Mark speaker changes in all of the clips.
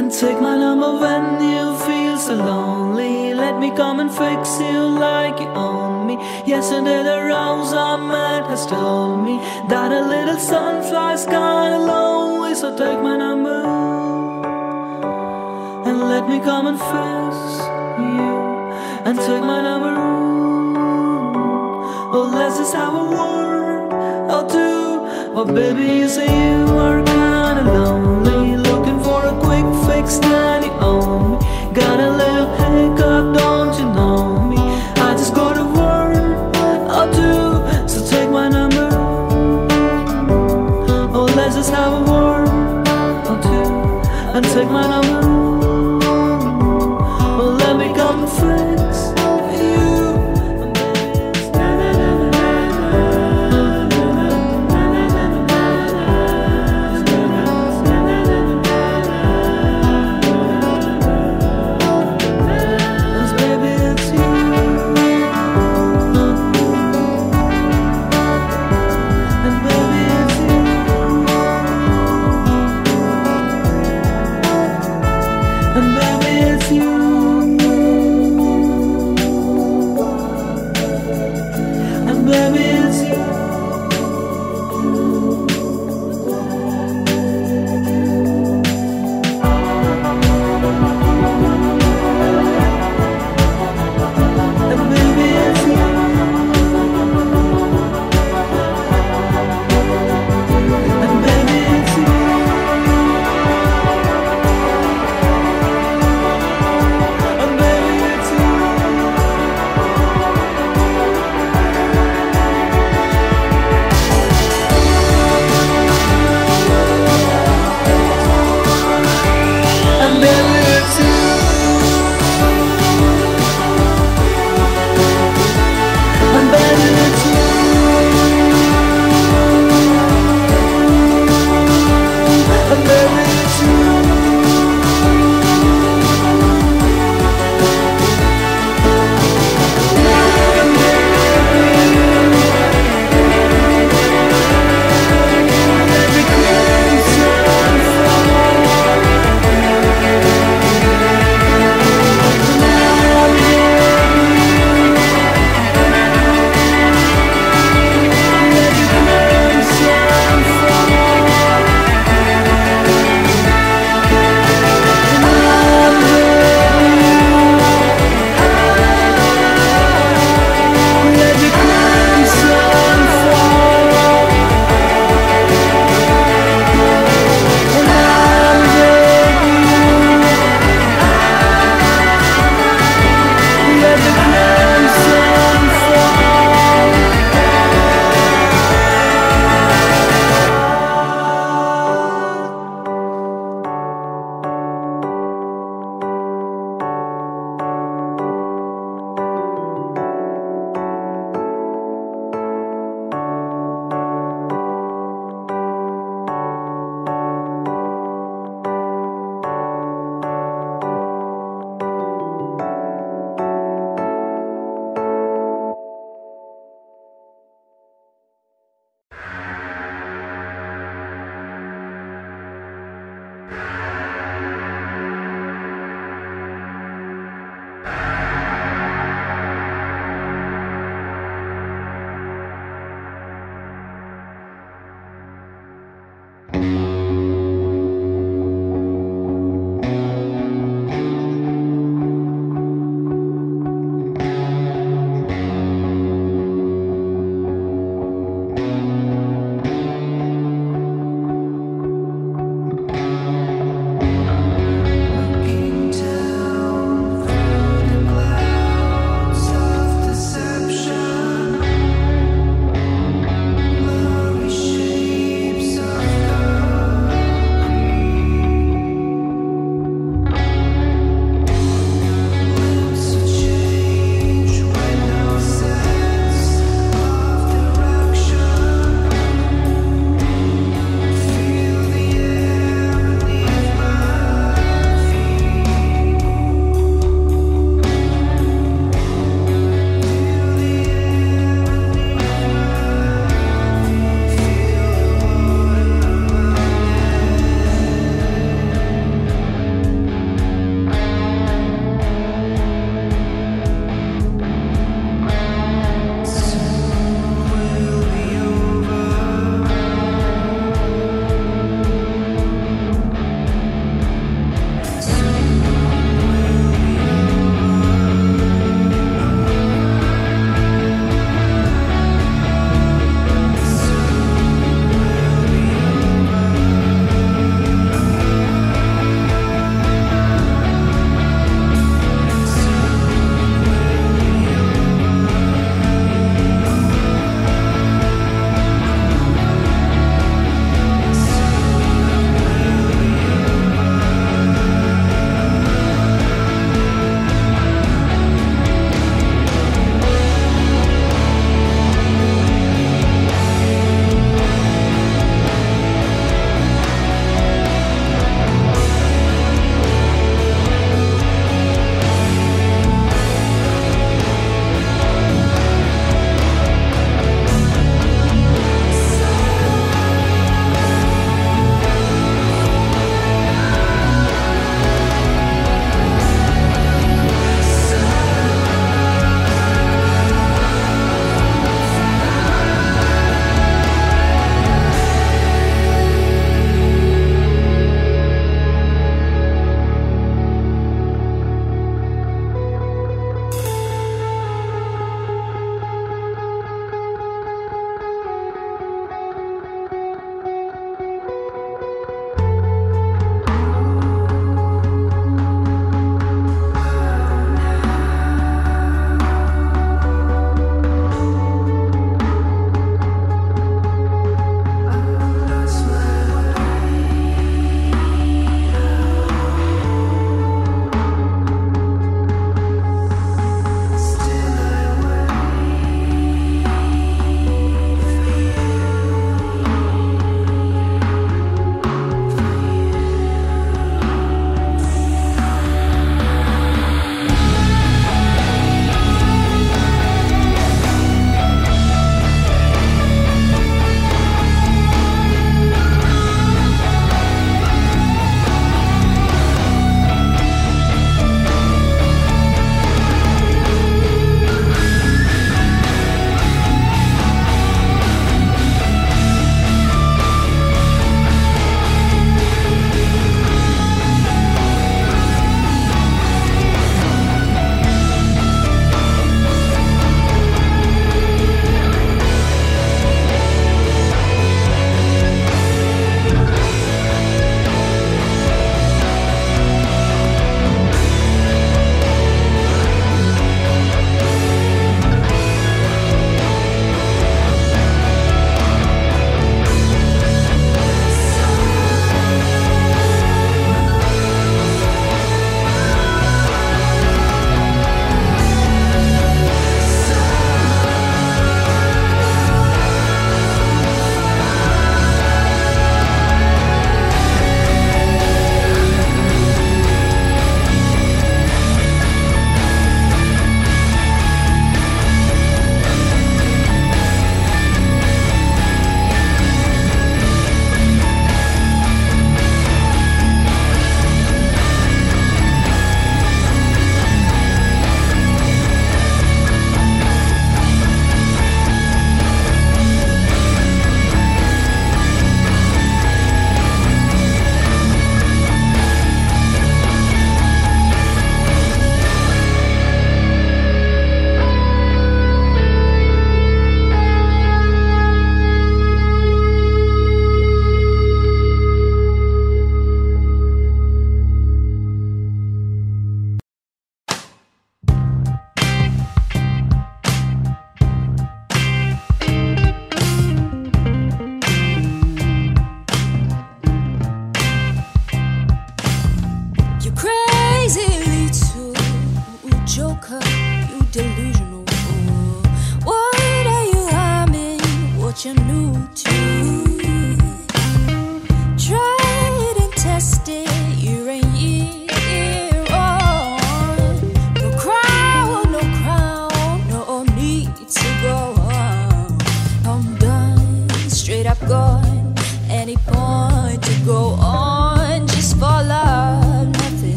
Speaker 1: And take my number when you feel so lonely. Let me come and fix you like you own me. Yesterday the rose I met has told me that a little sun flies kinda lonely. So take my number and let me come and fix you. And take my number. Oh, let's just have a word or two. Oh, baby, you say you are kinda lonely, looks standing on. Gonna
Speaker 2: look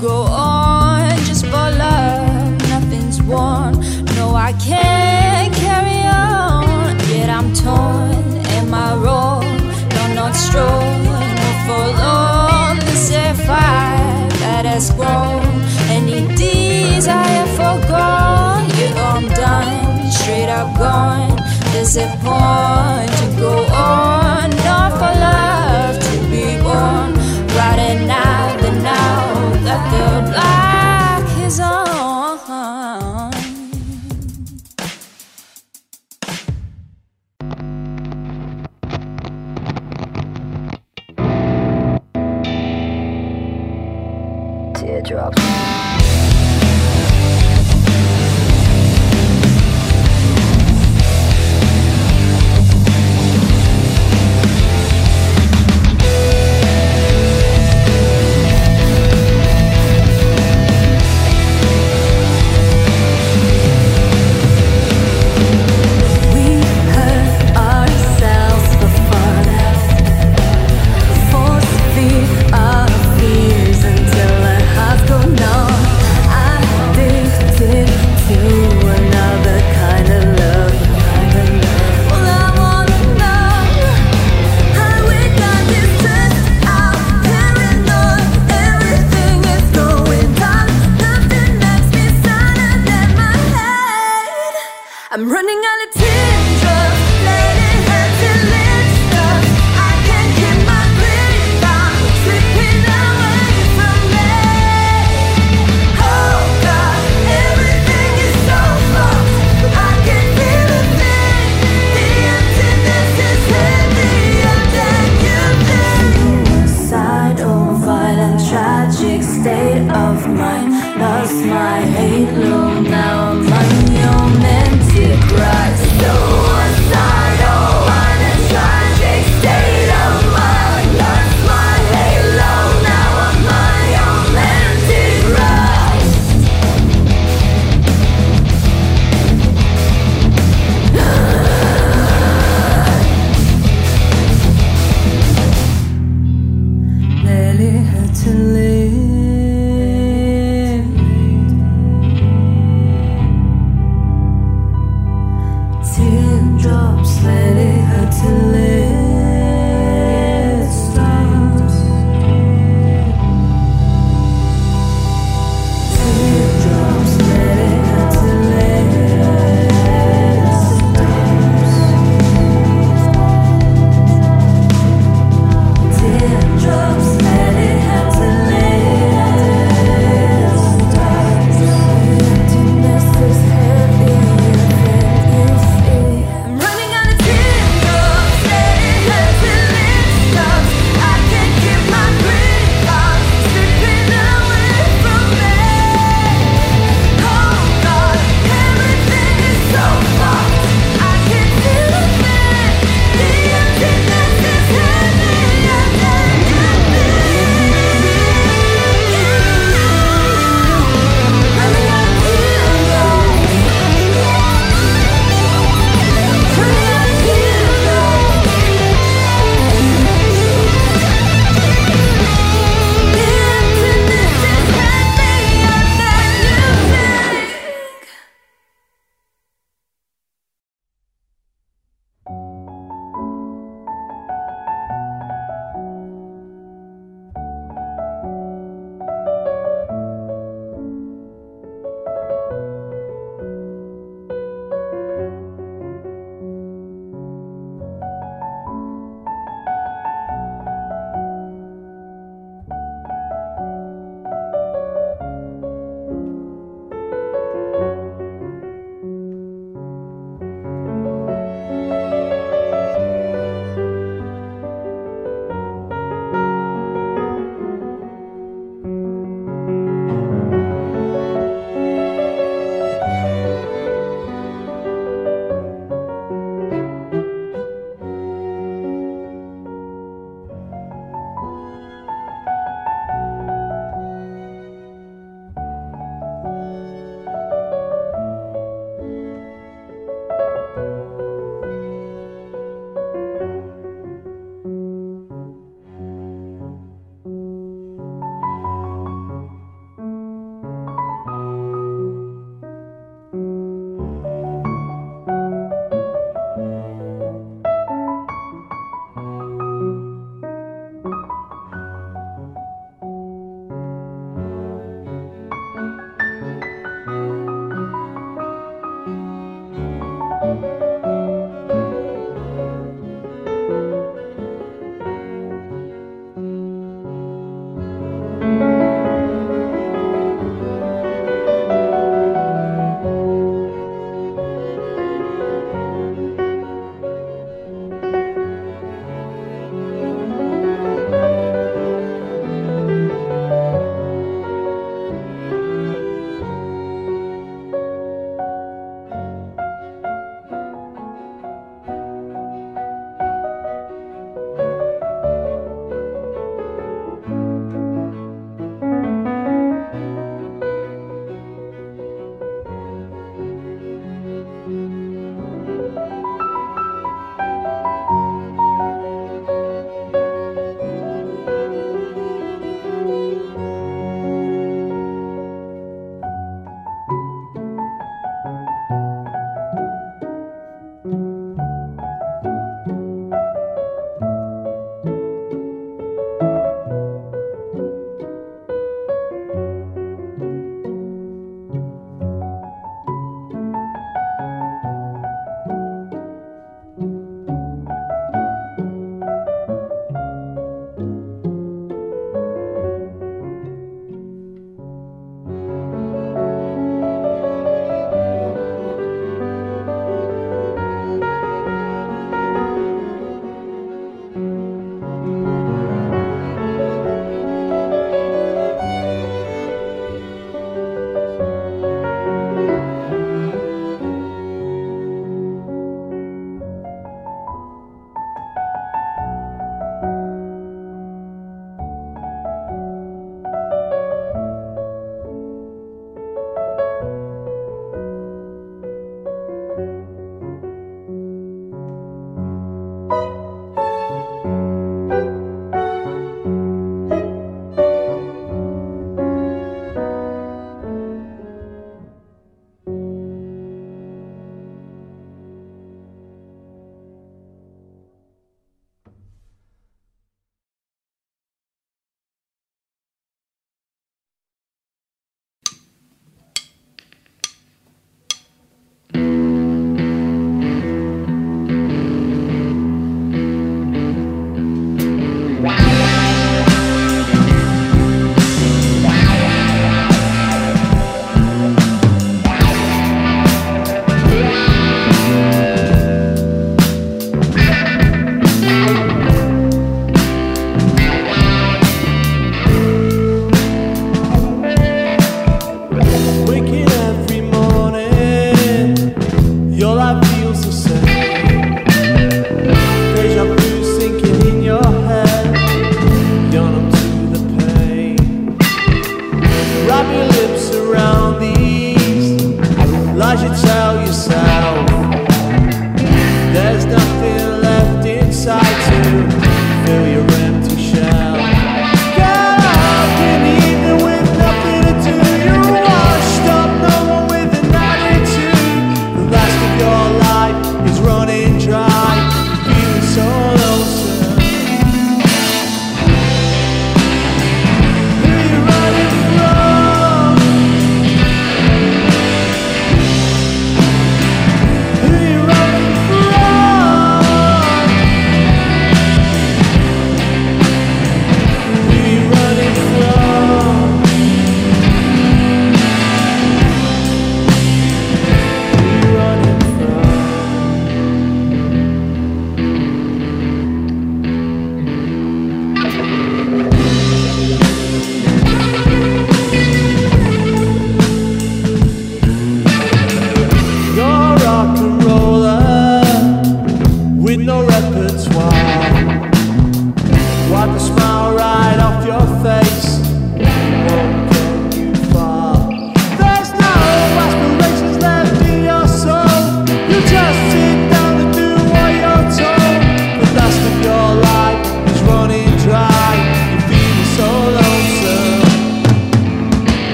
Speaker 2: go on just for love. Nothing's won. No, I can't carry on. Yet I'm torn. Am I wrong? No, not strong. No, forlorn. This fire that has grown. Any deeds I have forgone. Yeah, I'm done. Straight up gone. There's a point to go on.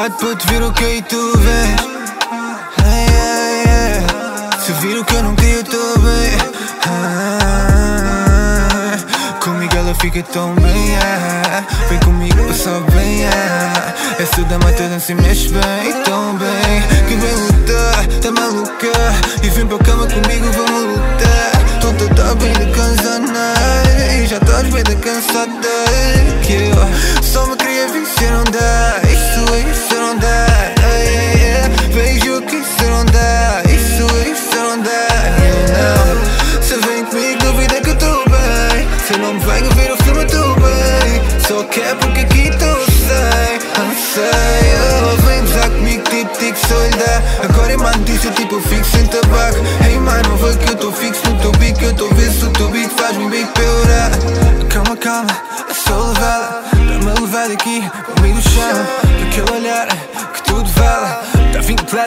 Speaker 3: Cuidado
Speaker 4: para te ver o que aí tu vês hey. Se vir o que eu não queria eu tô bem ah, Comigo ela fica tão bem ah, Vem comigo passar bem ah, Essa da mata não se mexe bem Tão bem Que vem lutar, tá maluca E vem pra cama comigo, vamos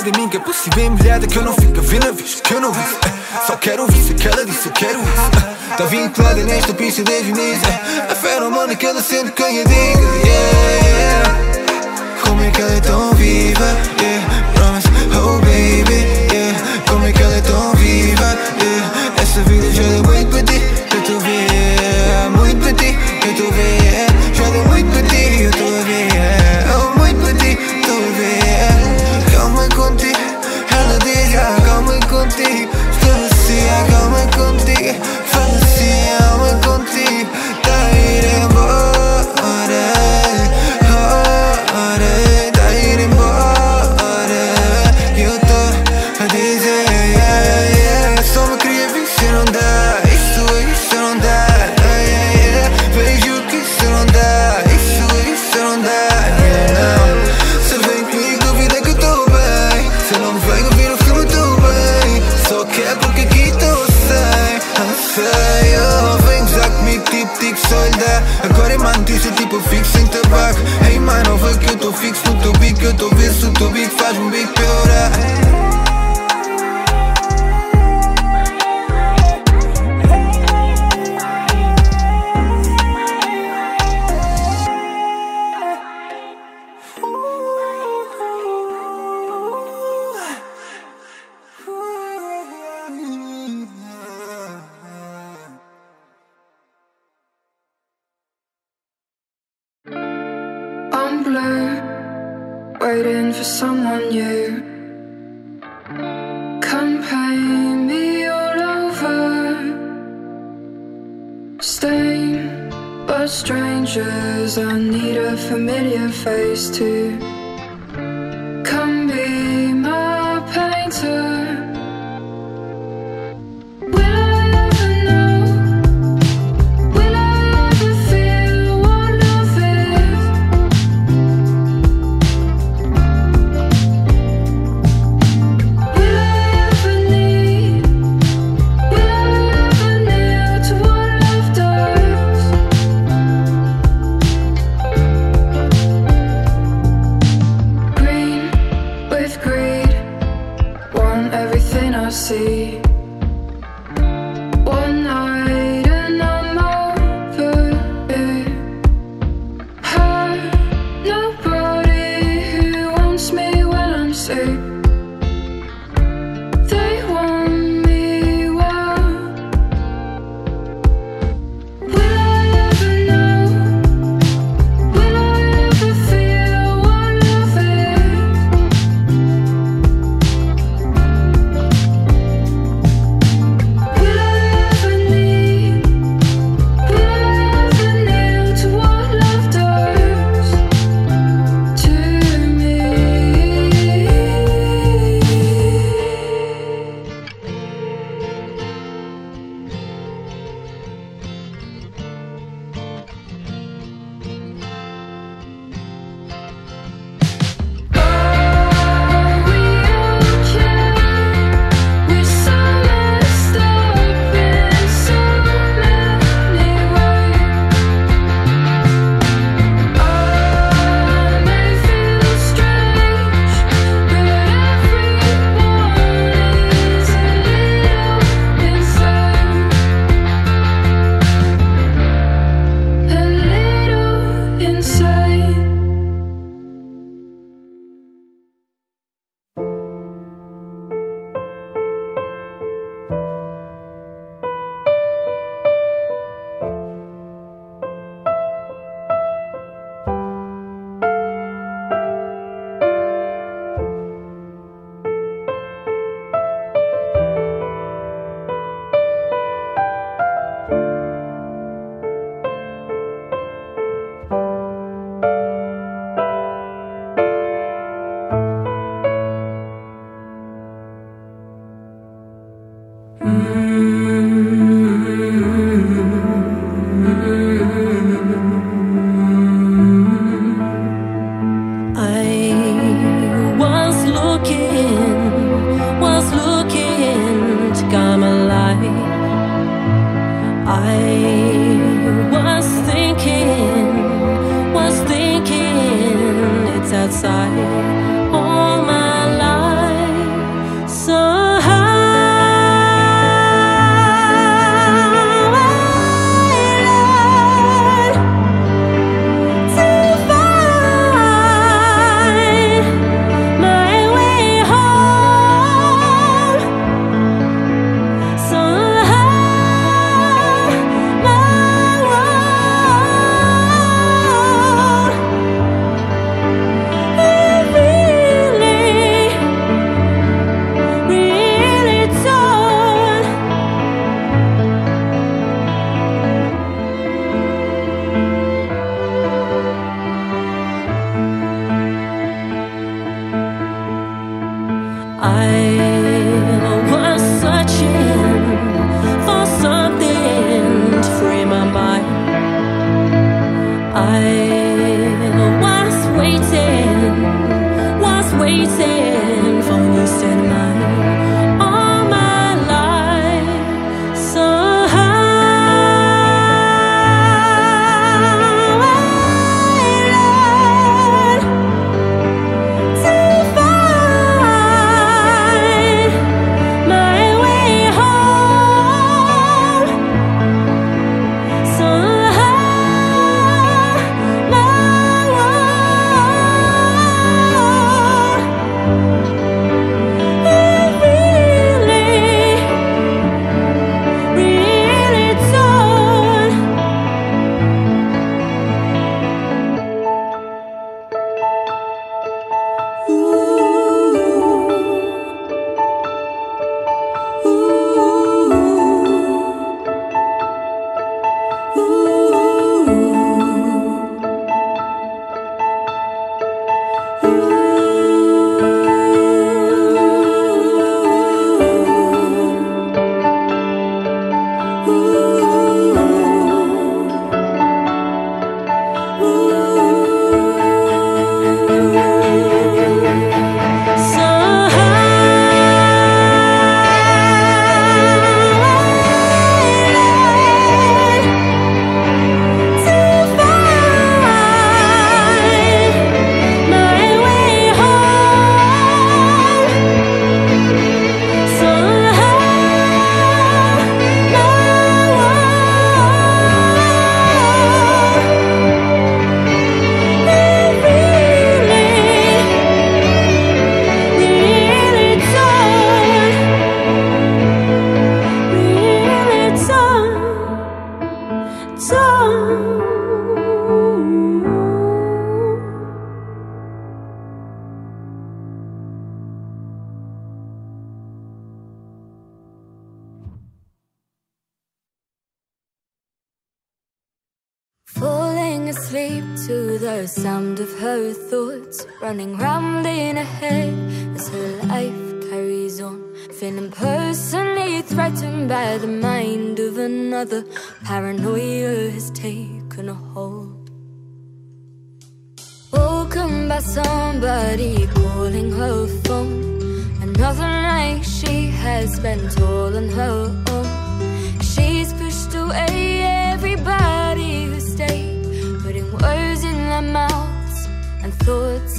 Speaker 4: de mim que é possível embrulhada que eu não fico a ver na que eu não vi é, Só quero ouvir se que ela disse, eu quero isso é, Tá vinculada nesta pista desde o início A fé humana que ela sente quem a diga yeah.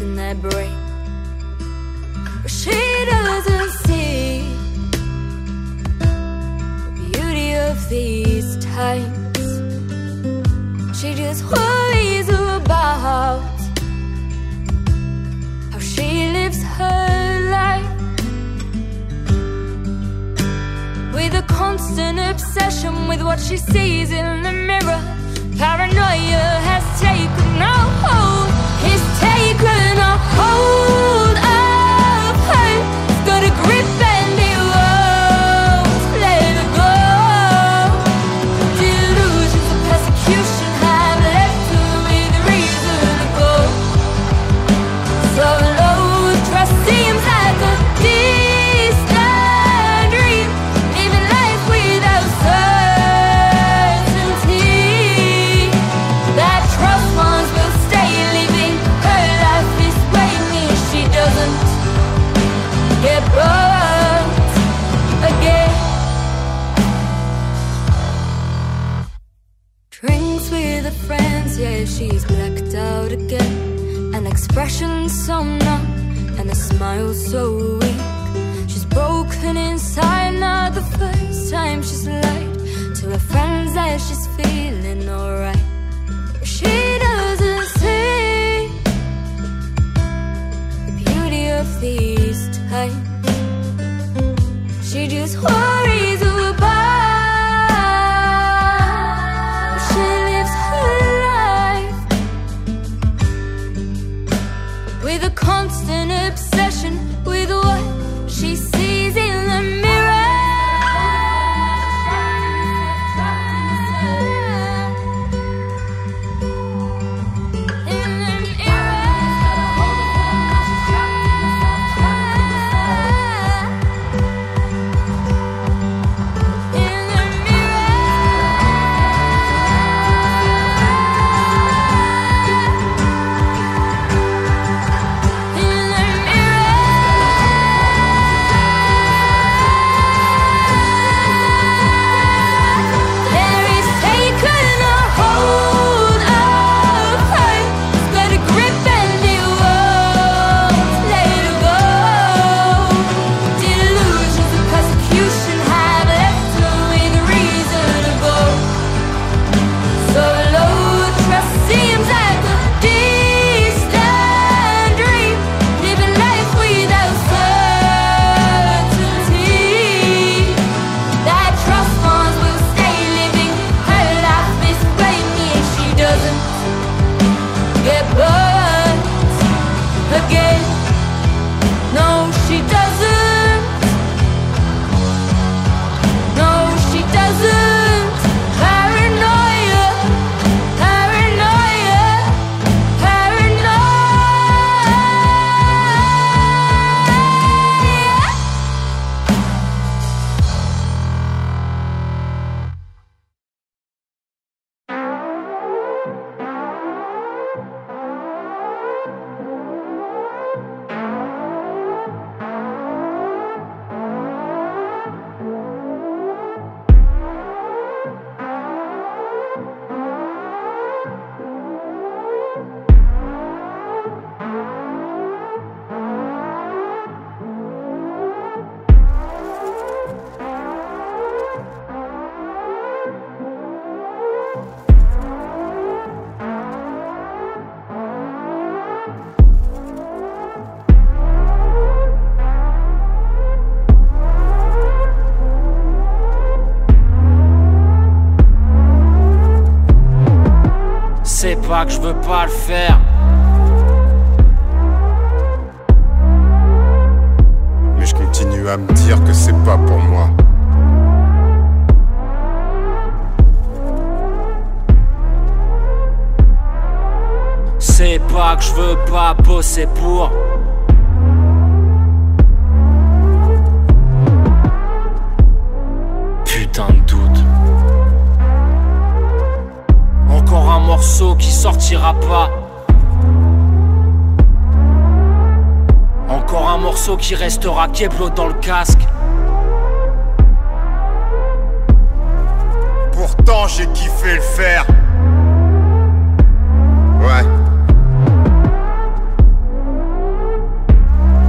Speaker 5: in
Speaker 2: her brain. But she doesn't see the beauty of these times. She just worries about how she lives her life with a constant obsession with what she sees in the mirror. Paranoia has taken a hold. It's taken a hold. smile so weak. She's broken inside now the first time she's lied To her friends that she's feeling alright. She doesn't see The beauty of these times. She just
Speaker 6: c'est pas que je veux pas le faire.
Speaker 7: Mais je continue à me dire que c'est pas pour moi.
Speaker 6: C'est pas que je veux pas bosser pour. Morceau qui sortira pas. Encore un morceau qui restera Keplo dans le casque.
Speaker 8: Pourtant j'ai kiffé le faire. Ouais.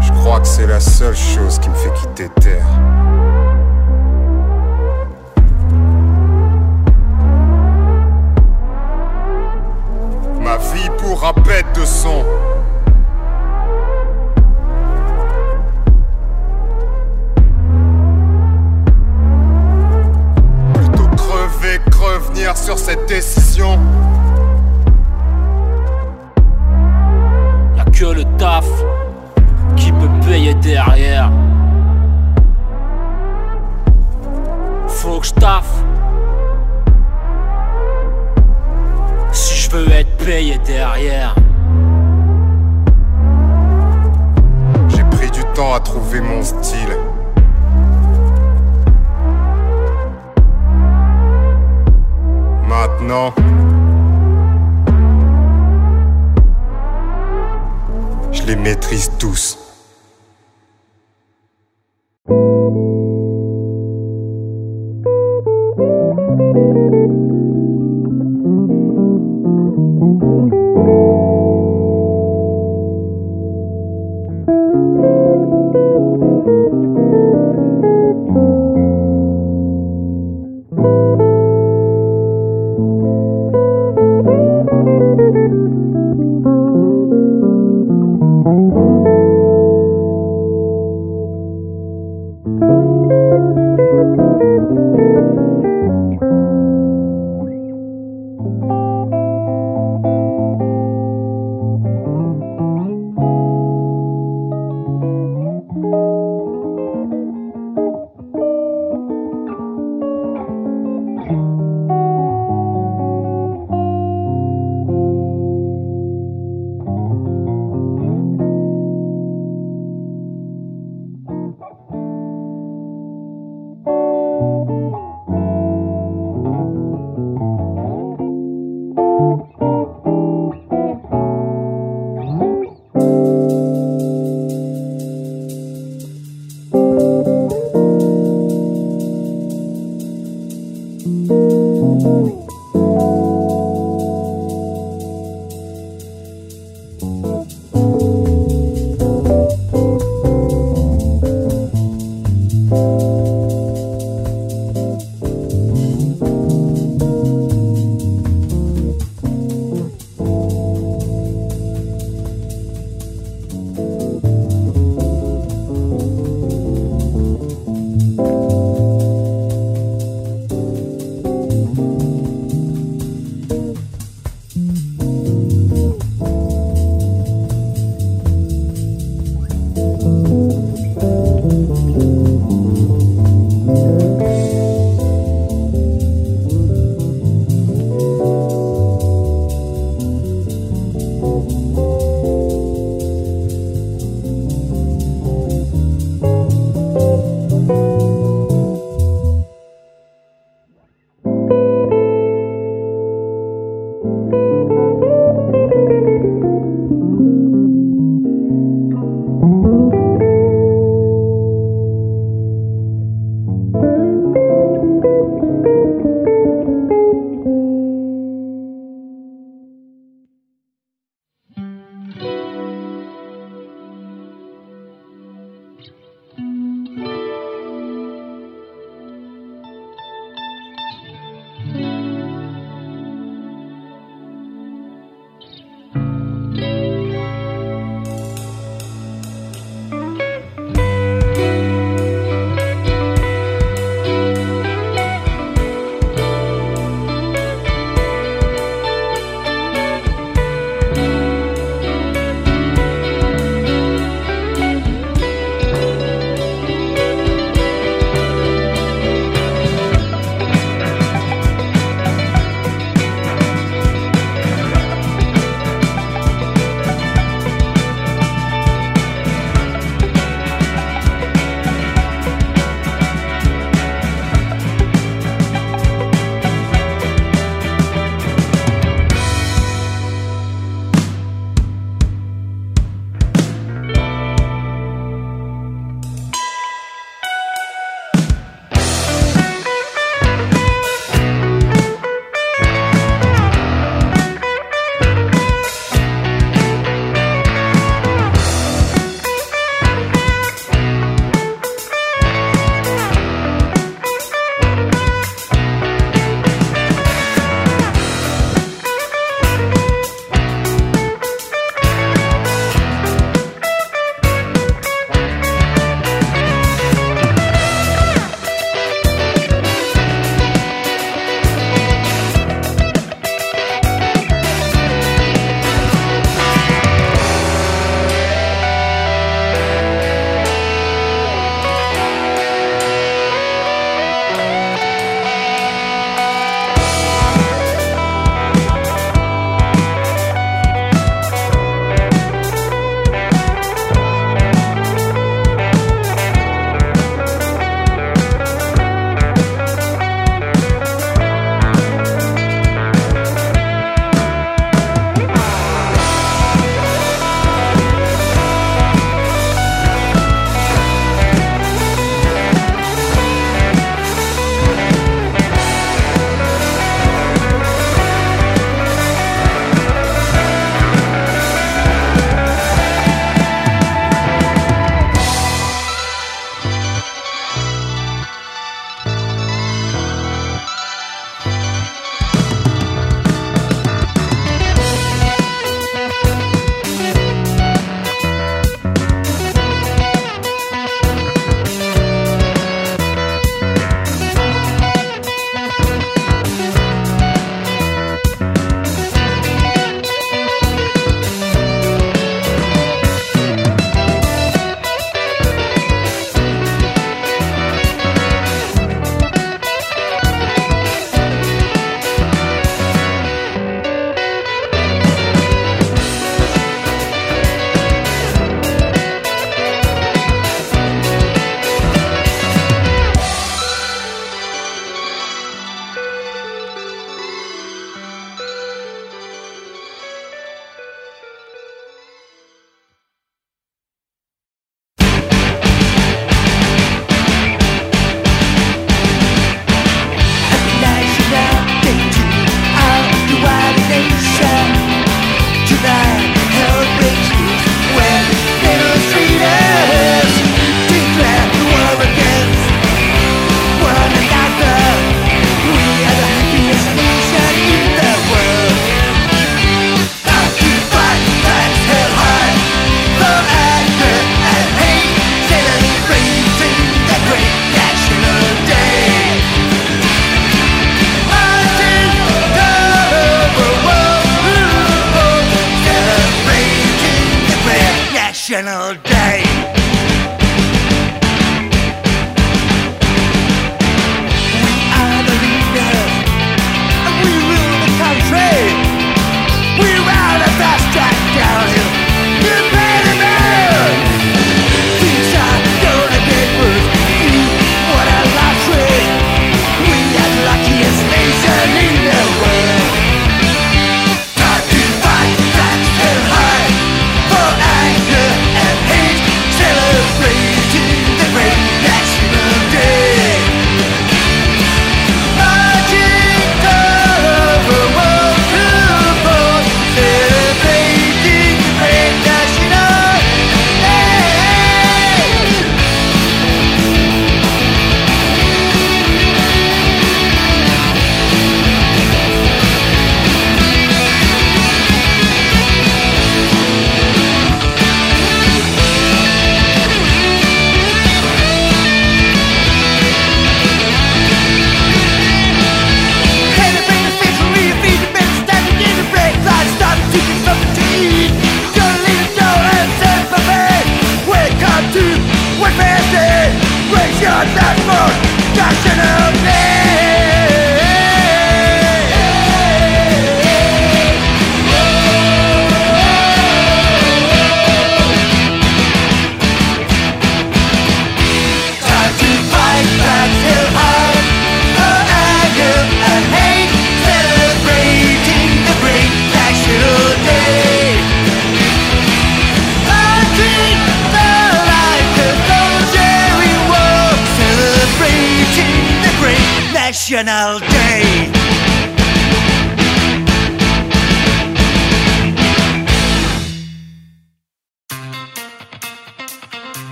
Speaker 8: Je crois que c'est la seule chose qui me fait quitter terre. tous.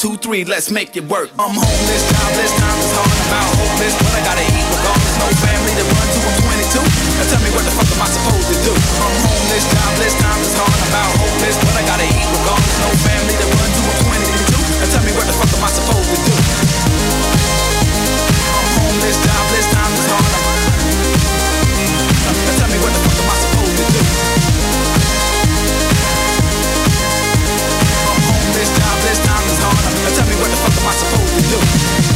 Speaker 9: Two, three, let's make it work. I'm homeless, jobless, times is hard. About hopeless, but I gotta eat regardless. No family to run to. I'm 22. Now tell me what the fuck am I supposed to do? I'm homeless, jobless, times is hard. About hopeless, but I gotta eat regardless. No family to run to. I'm 22. Now tell me what the fuck am I supposed to do? I'm homeless, jobless, times is hard. Now tell me what the fuck am I supposed to do? Do?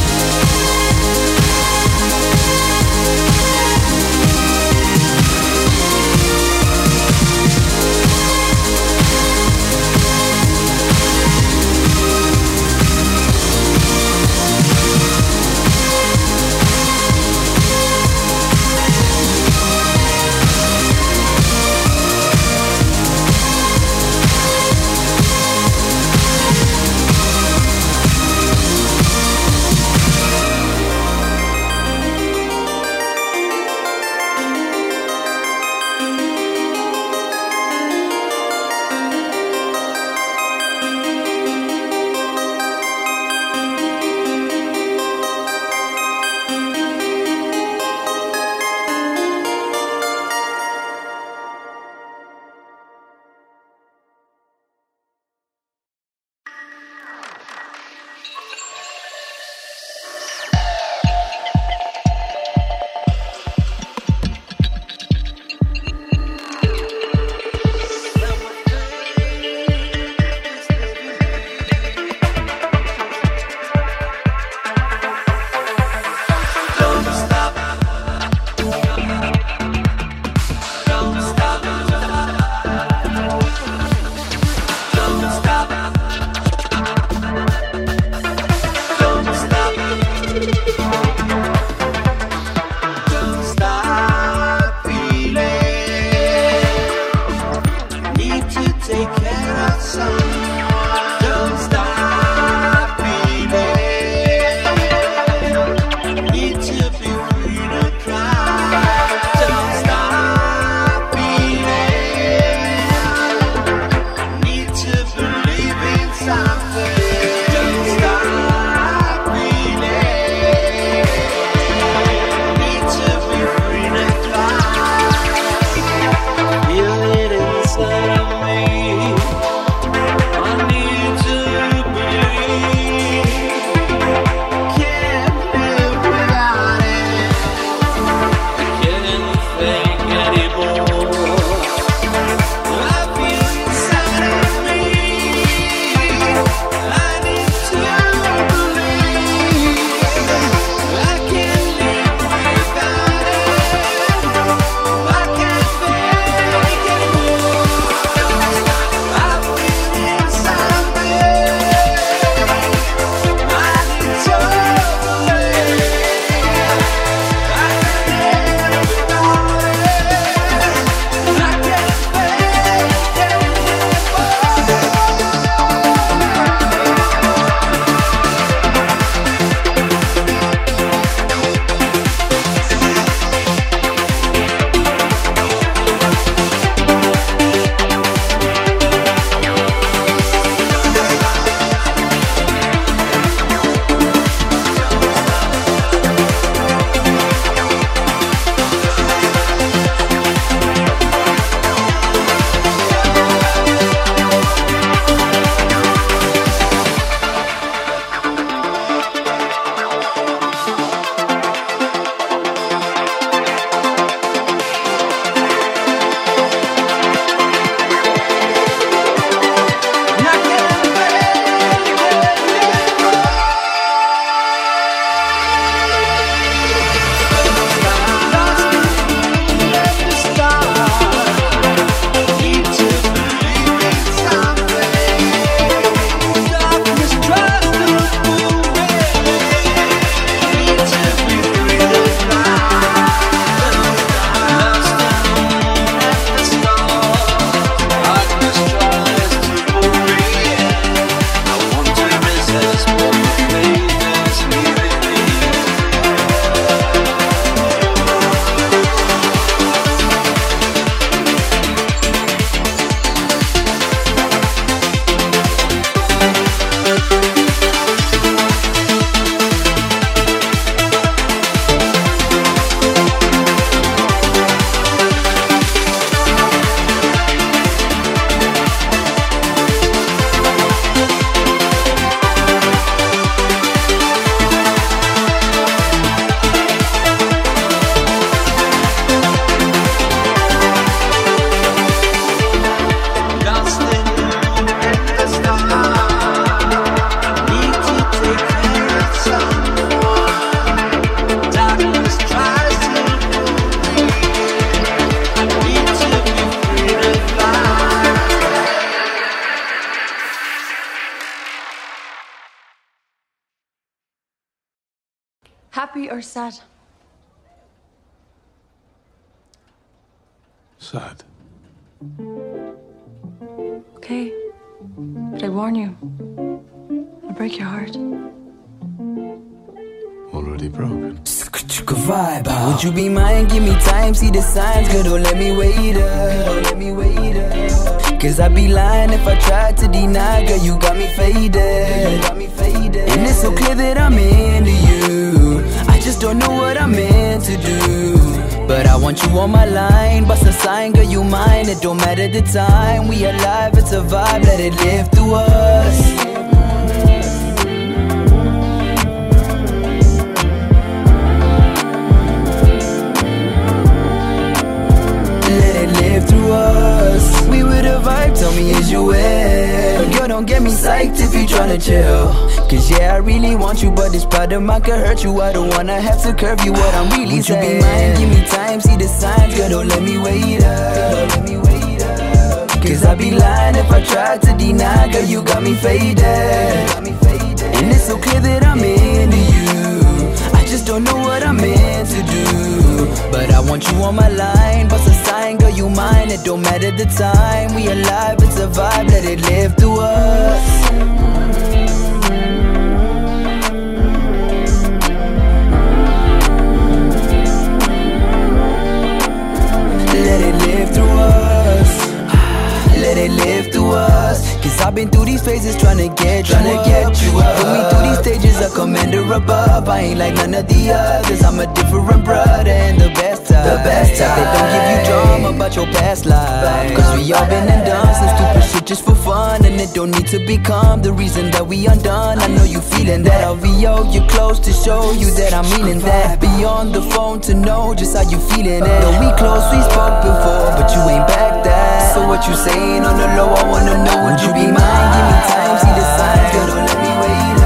Speaker 10: what you saying on the low. I wanna know would you be mine? Give me time, see the signs, girl. Don't let me wait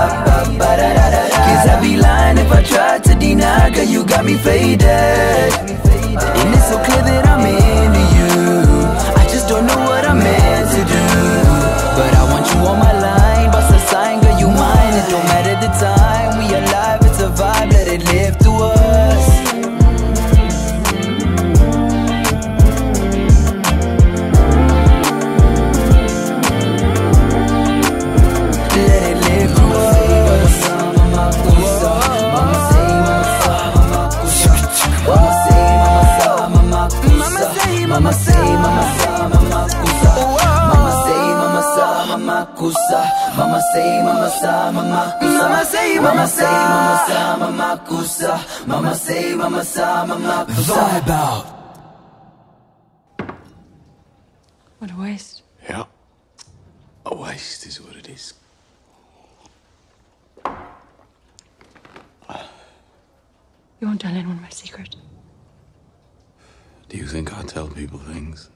Speaker 10: up. Cause I'd be lying if I tried to deny, girl. You got me faded, and it's so clear. that. say, mama sa, mama kusa. Mama say, mama say, mama sa, mama kusa. Mama say, mama sa, mama kusa. Vibe out.
Speaker 11: What a waste.
Speaker 7: Yeah. A waste is what it is.
Speaker 11: You won't tell anyone my secret.
Speaker 7: Do you think I tell people things?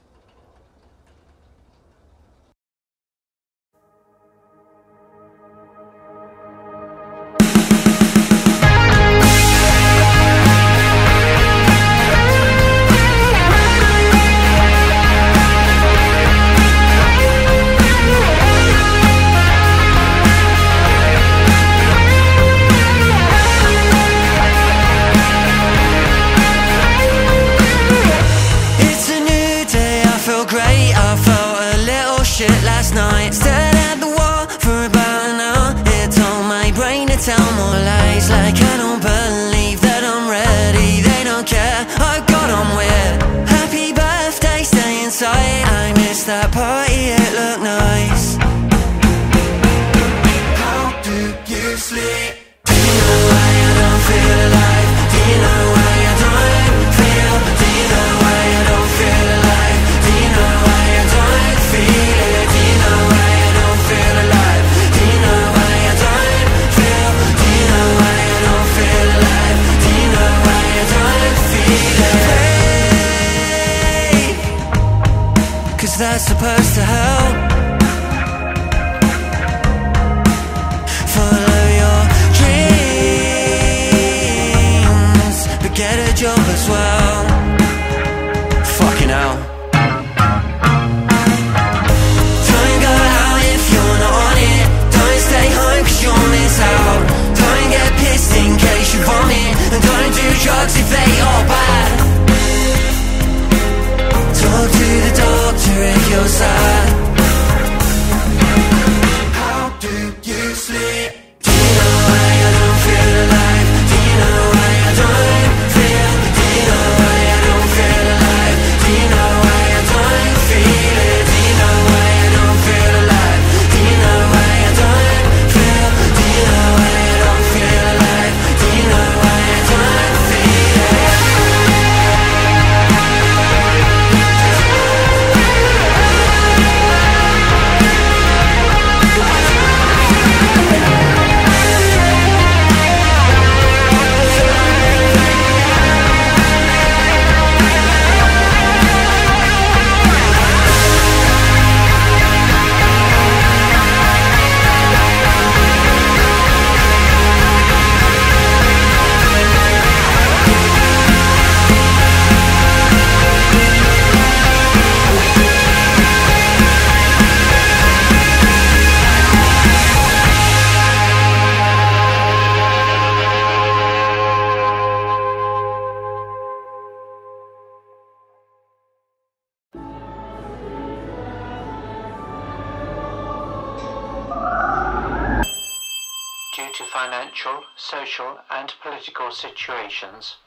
Speaker 12: Financial, social, and political situations,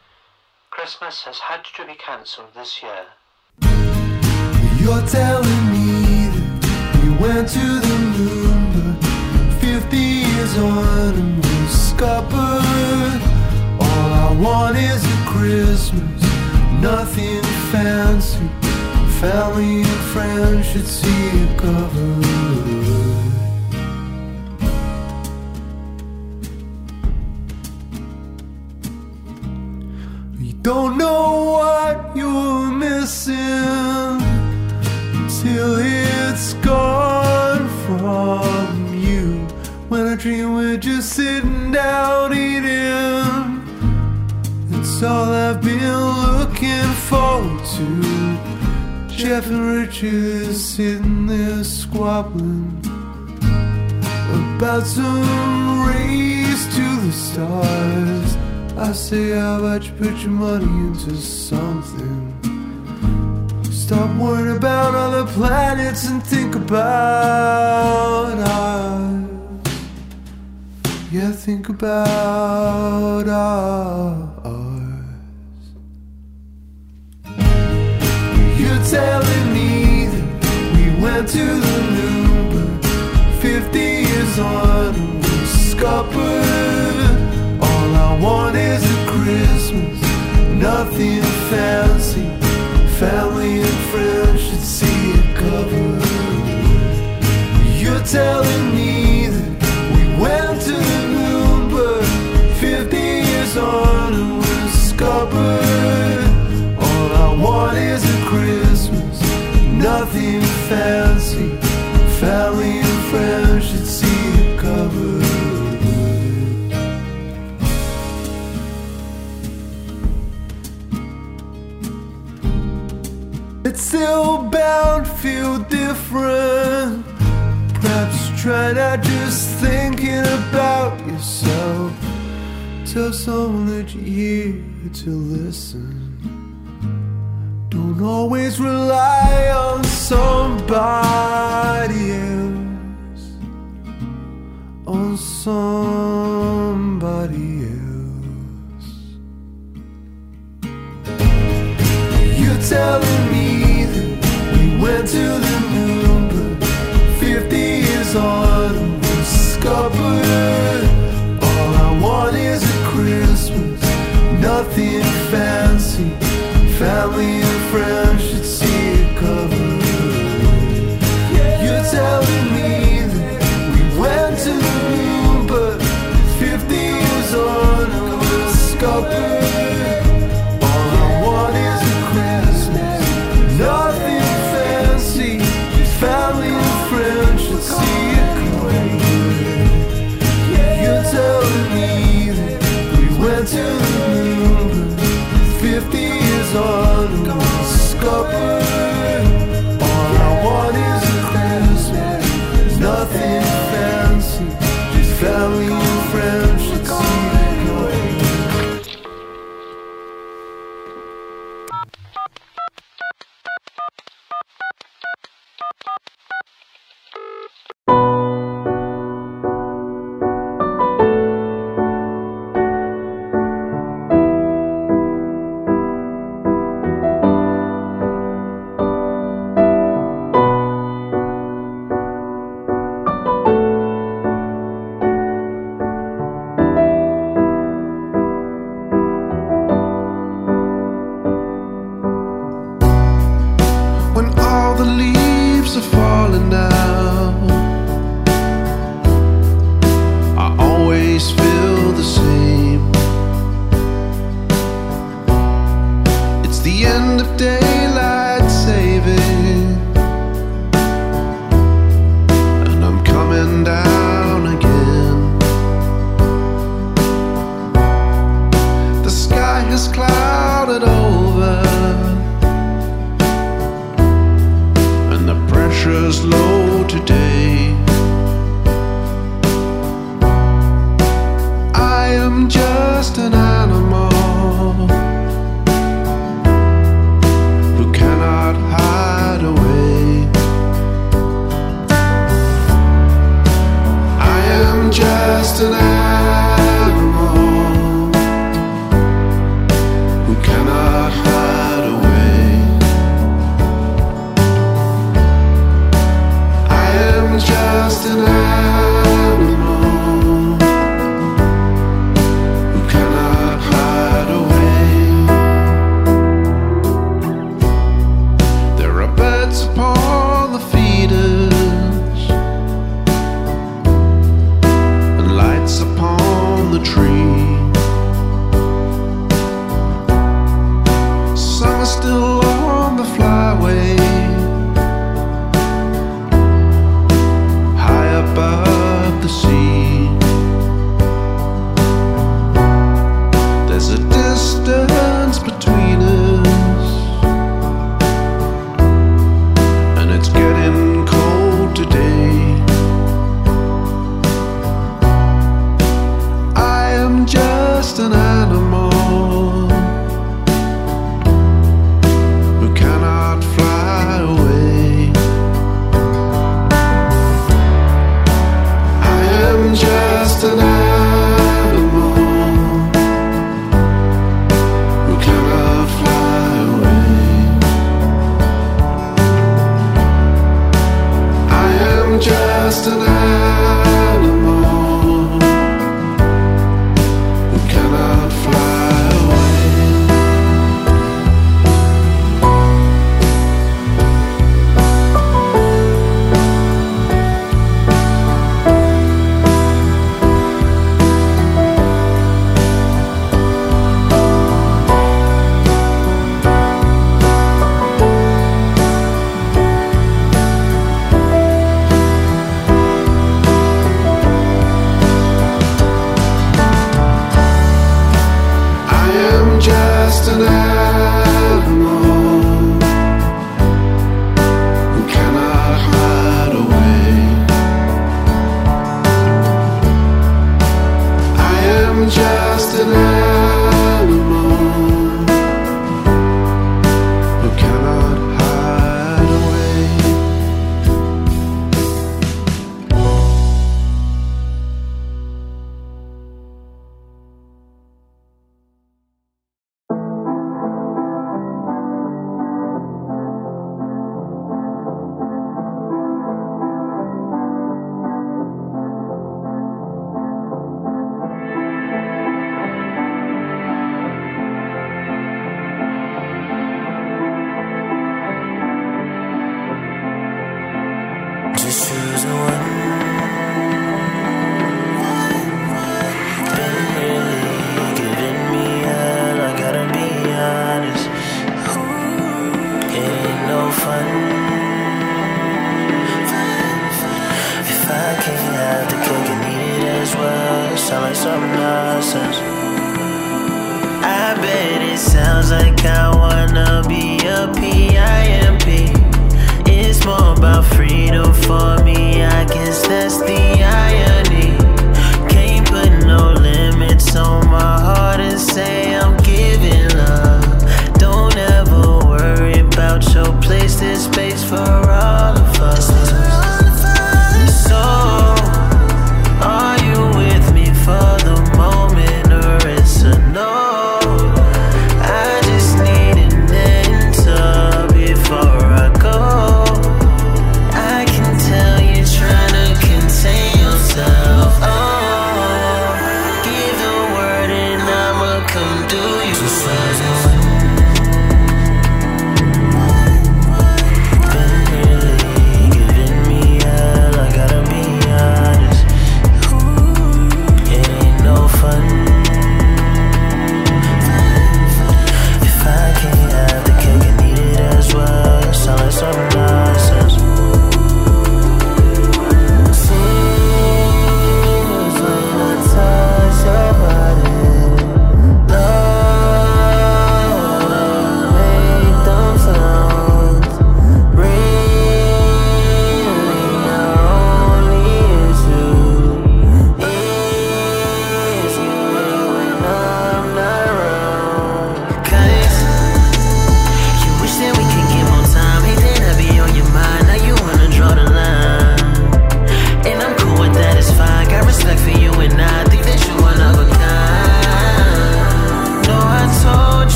Speaker 12: Christmas has had to be cancelled this year.
Speaker 3: You're telling me that we went to the moon, but 50 years on and we're scuppered. All I want is a Christmas, nothing fancy. Family and friends should see it covered. Don't know what you're missing till it's gone from you. When I dream we're just sitting down eating, it's all I've been looking forward to. Jeff and Richard sitting there squabbling about some race to the stars. I say, how about put your money into something? Stop worrying about other planets and think about us. Yeah, think about us. You're telling me that we went to the moon, but 50 years on we're scuppered. All I want is Christmas, nothing fancy. Family and friends should see it covered. You're telling me that we went to the moon, but 50 years on and we're scuppered. All I want is a Christmas, nothing fancy. Family and friends still bound feel different. Perhaps try not just thinking about yourself. Tell someone that you're here to listen. Don't always rely on somebody else. On somebody else. You're telling me went to the moon, but 50 years on and we're scuppered. All I want is a Christmas, nothing fancy. Family and friends
Speaker 13: sound like some nonsense. I bet it sounds like I wanna be a PIMP. It's more about freedom for me, I guess that's the irony. Can't put no limits on my heart and say.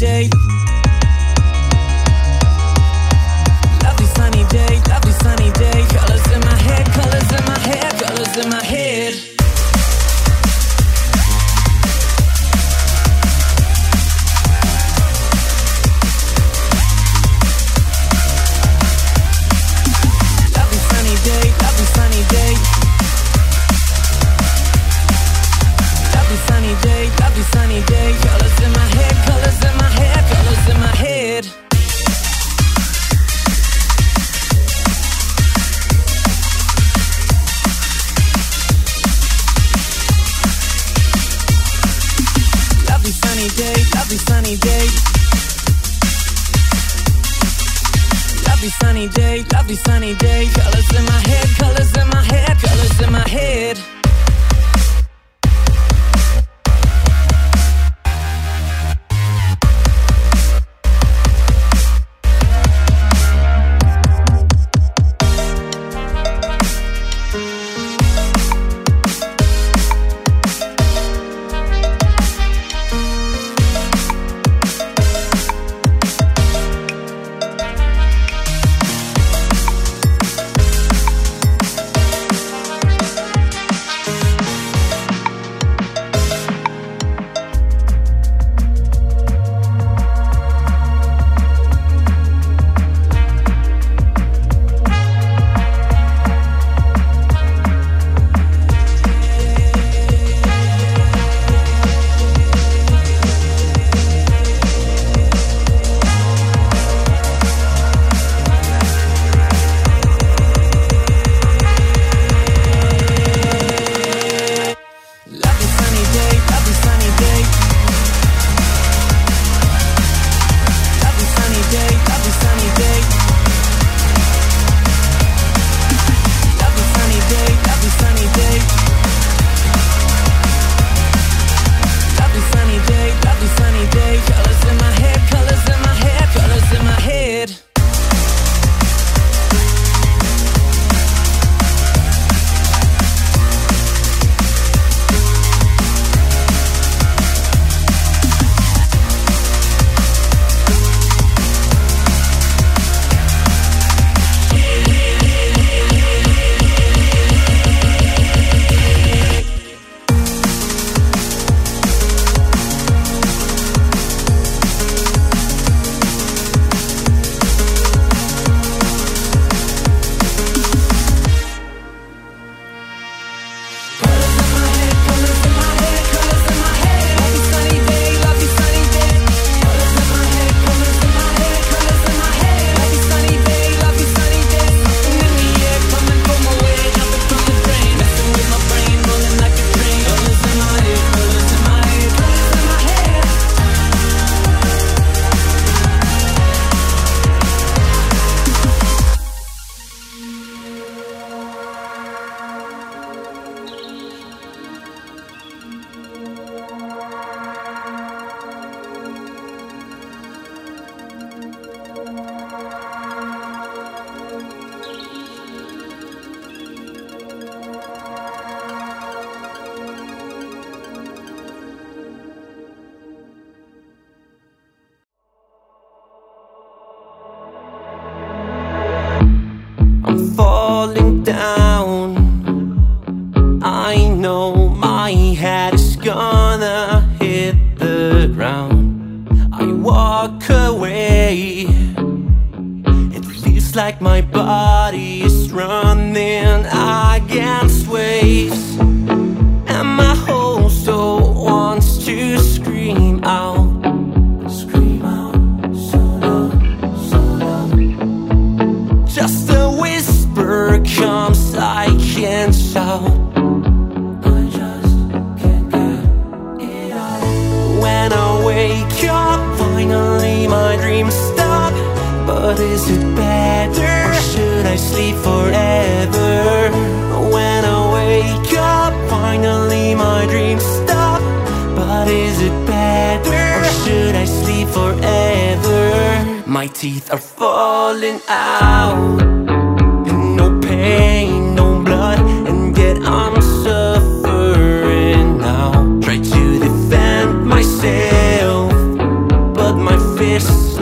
Speaker 14: day sunny day, lovely sunny day. Colors in my head, colors in my head, colors in my head.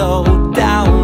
Speaker 13: Escape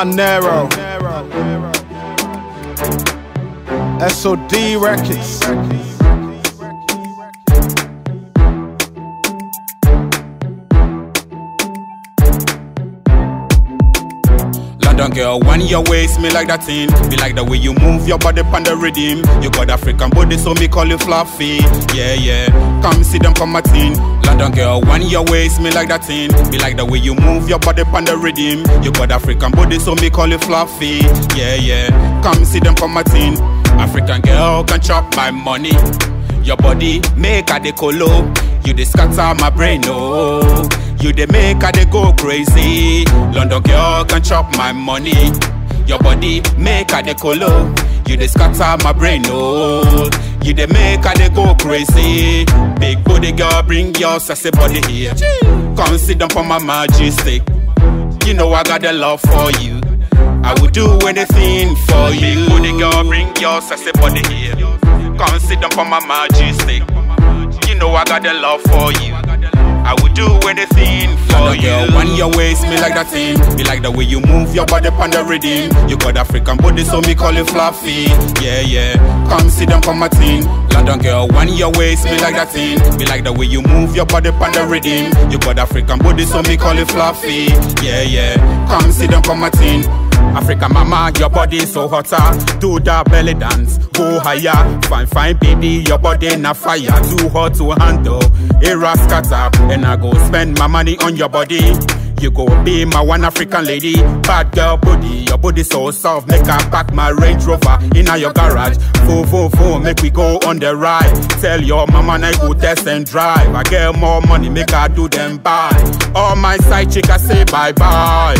Speaker 8: Aneero. SOD Records.
Speaker 15: London girl, when you waist me like that thing, be like the way you move your body on the rhythm. You got African body, so me call you fluffy. Yeah, yeah. Come see them from my team. London girl, when you waist me like that thing, be like the way you move your body on the rhythm. You got African body, so me call you fluffy. Yeah, yeah. Come see them from my team. African girl can chop my money. Your body make a de colo. You dey scatter my brain, oh. You dey make a dey go crazy. London girl can chop my money. Your body make a dey colo. You dey scatter my brain, oh. You dey make a dey go crazy. Big booty girl, bring your sassy body here. Come sit down for my majestic. You know I got the love for you. I would do anything for you. Big booty girl, bring your sassy body here. Come sit down for my majestic. You know I got the love for you. I would do anything for you. Girl, when you waist me like that thing, be like the way you move your body on the rhythm. You got African body, so me call you fluffy. Yeah, yeah. Come sit down for my team. London girl, when your waist me like that thing, be like the way you move your body on the rhythm. You got African body, so me call you fluffy. Yeah, yeah. Come sit down for my team. Africa mama, your body so hotter. Do that belly dance, go higher. Fine, fine baby, your body na fire. Too hot to handle. Era scatter, and I go spend my money on your body. You go be my one African lady, bad girl body. Your body so soft, make I pack my Range Rover in your garage. Foo foo foo, make we go on the ride. Tell your mama I go test and drive. I get more money, make I do them buy. All my side chick I say bye bye.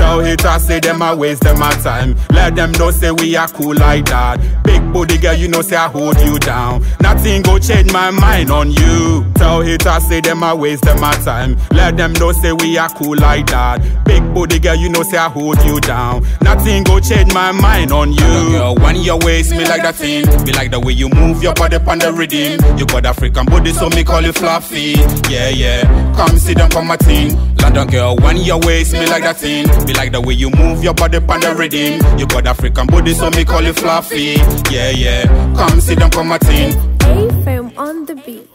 Speaker 15: Tell haters say them I waste them my time. Let them know say we are cool like that. Big booty girl, you know say I hold you down. Nothing go change my mind on you. Tell haters say them I waste them my time. Let them know say we are cool like that. Big booty girl, you know say I hold you down. Nothing go change my mind on you. Girl, when your waist me like that thing. Be like the way you move your body on the rhythm. You got African body, so me call you fluffy. Yeah, yeah. Come sit down for my team. London girl, when your waist me like that thing. Be like the way you move your body on the rhythm. You got African body, so me call you fluffy. Yeah, yeah. Come sit down for my team.
Speaker 16: A-Fam on the beat.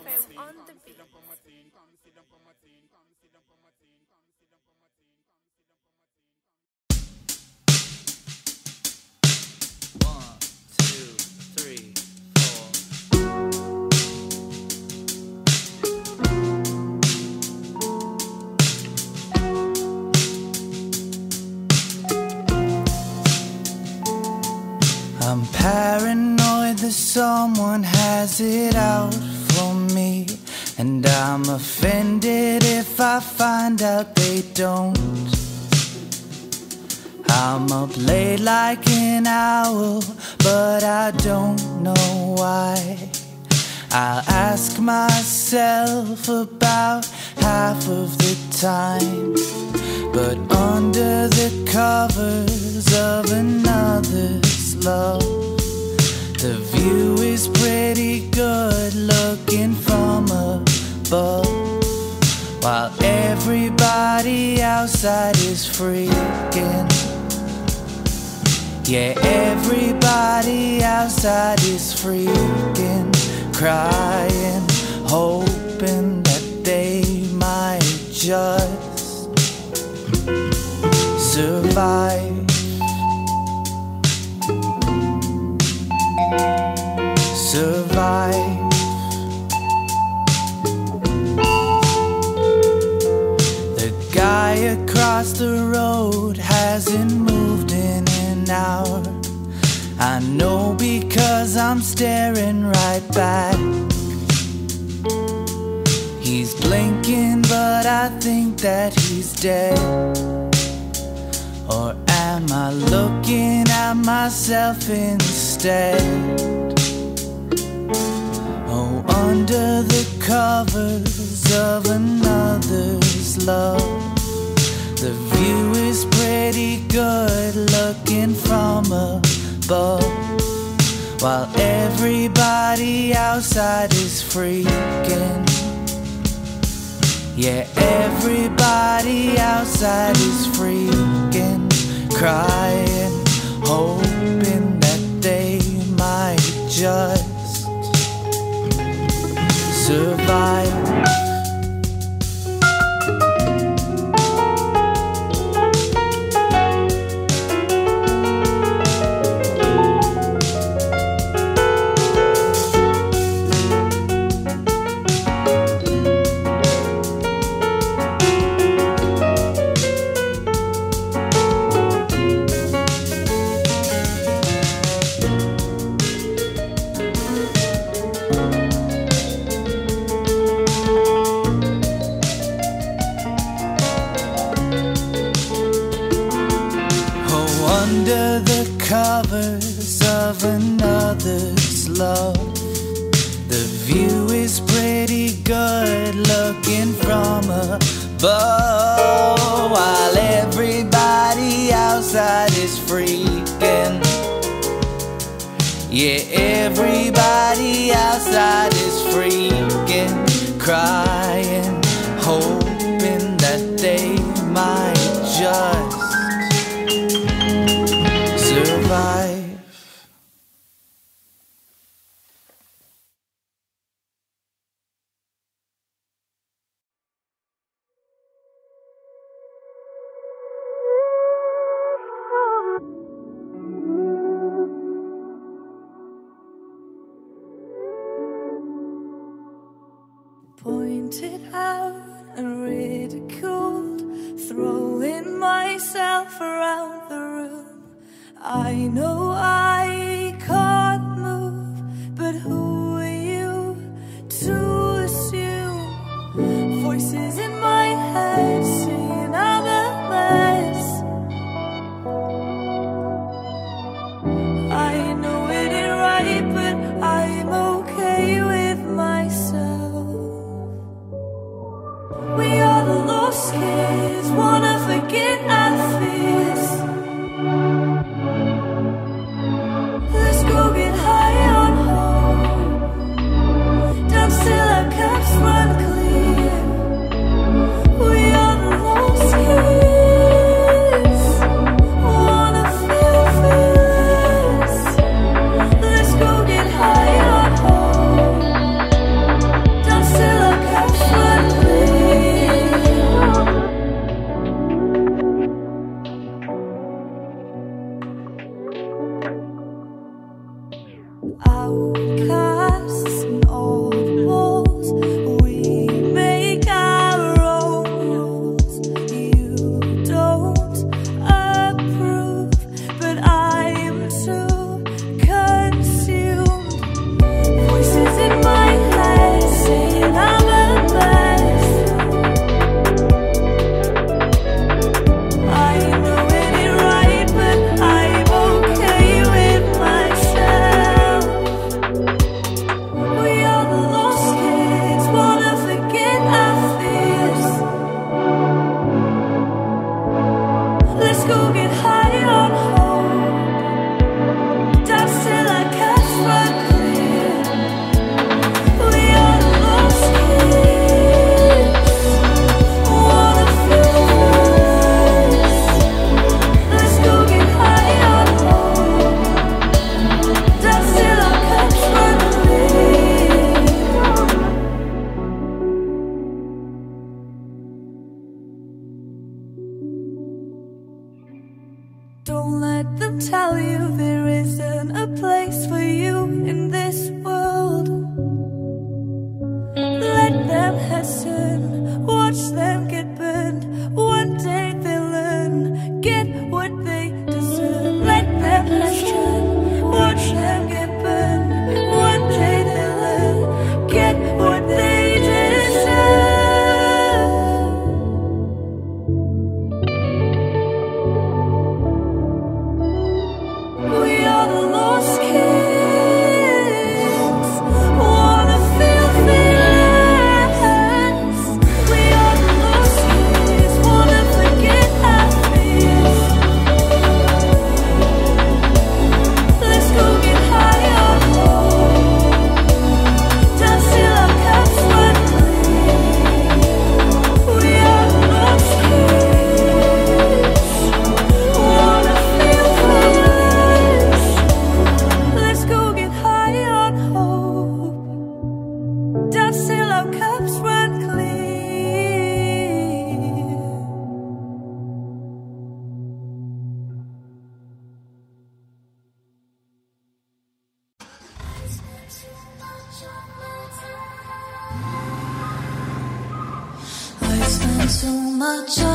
Speaker 17: Paranoid that someone has it out for me. And I'm offended if I find out they don't. I'm up late like an owl, but I don't know why. I'll ask myself about half of the time. But under the covers of another's love, the view is pretty good looking from above. While everybody outside is freaking. Yeah, everybody outside is freaking, crying, hoping that they might just survive. Survive. The guy across the road hasn't moved in an hour. I know because I'm staring right back. He's blinking, but I think that he's dead. Or am I looking at myself instead? Oh, under the covers of another's love. The view is pretty good looking from above. While everybody outside is freaking. Yeah, everybody outside is freaking, crying, hoping just survive. Love. The view is pretty good looking from above. While everybody outside is freaking. Yeah, everybody outside is freaking, crying, hoping that they might just
Speaker 2: too much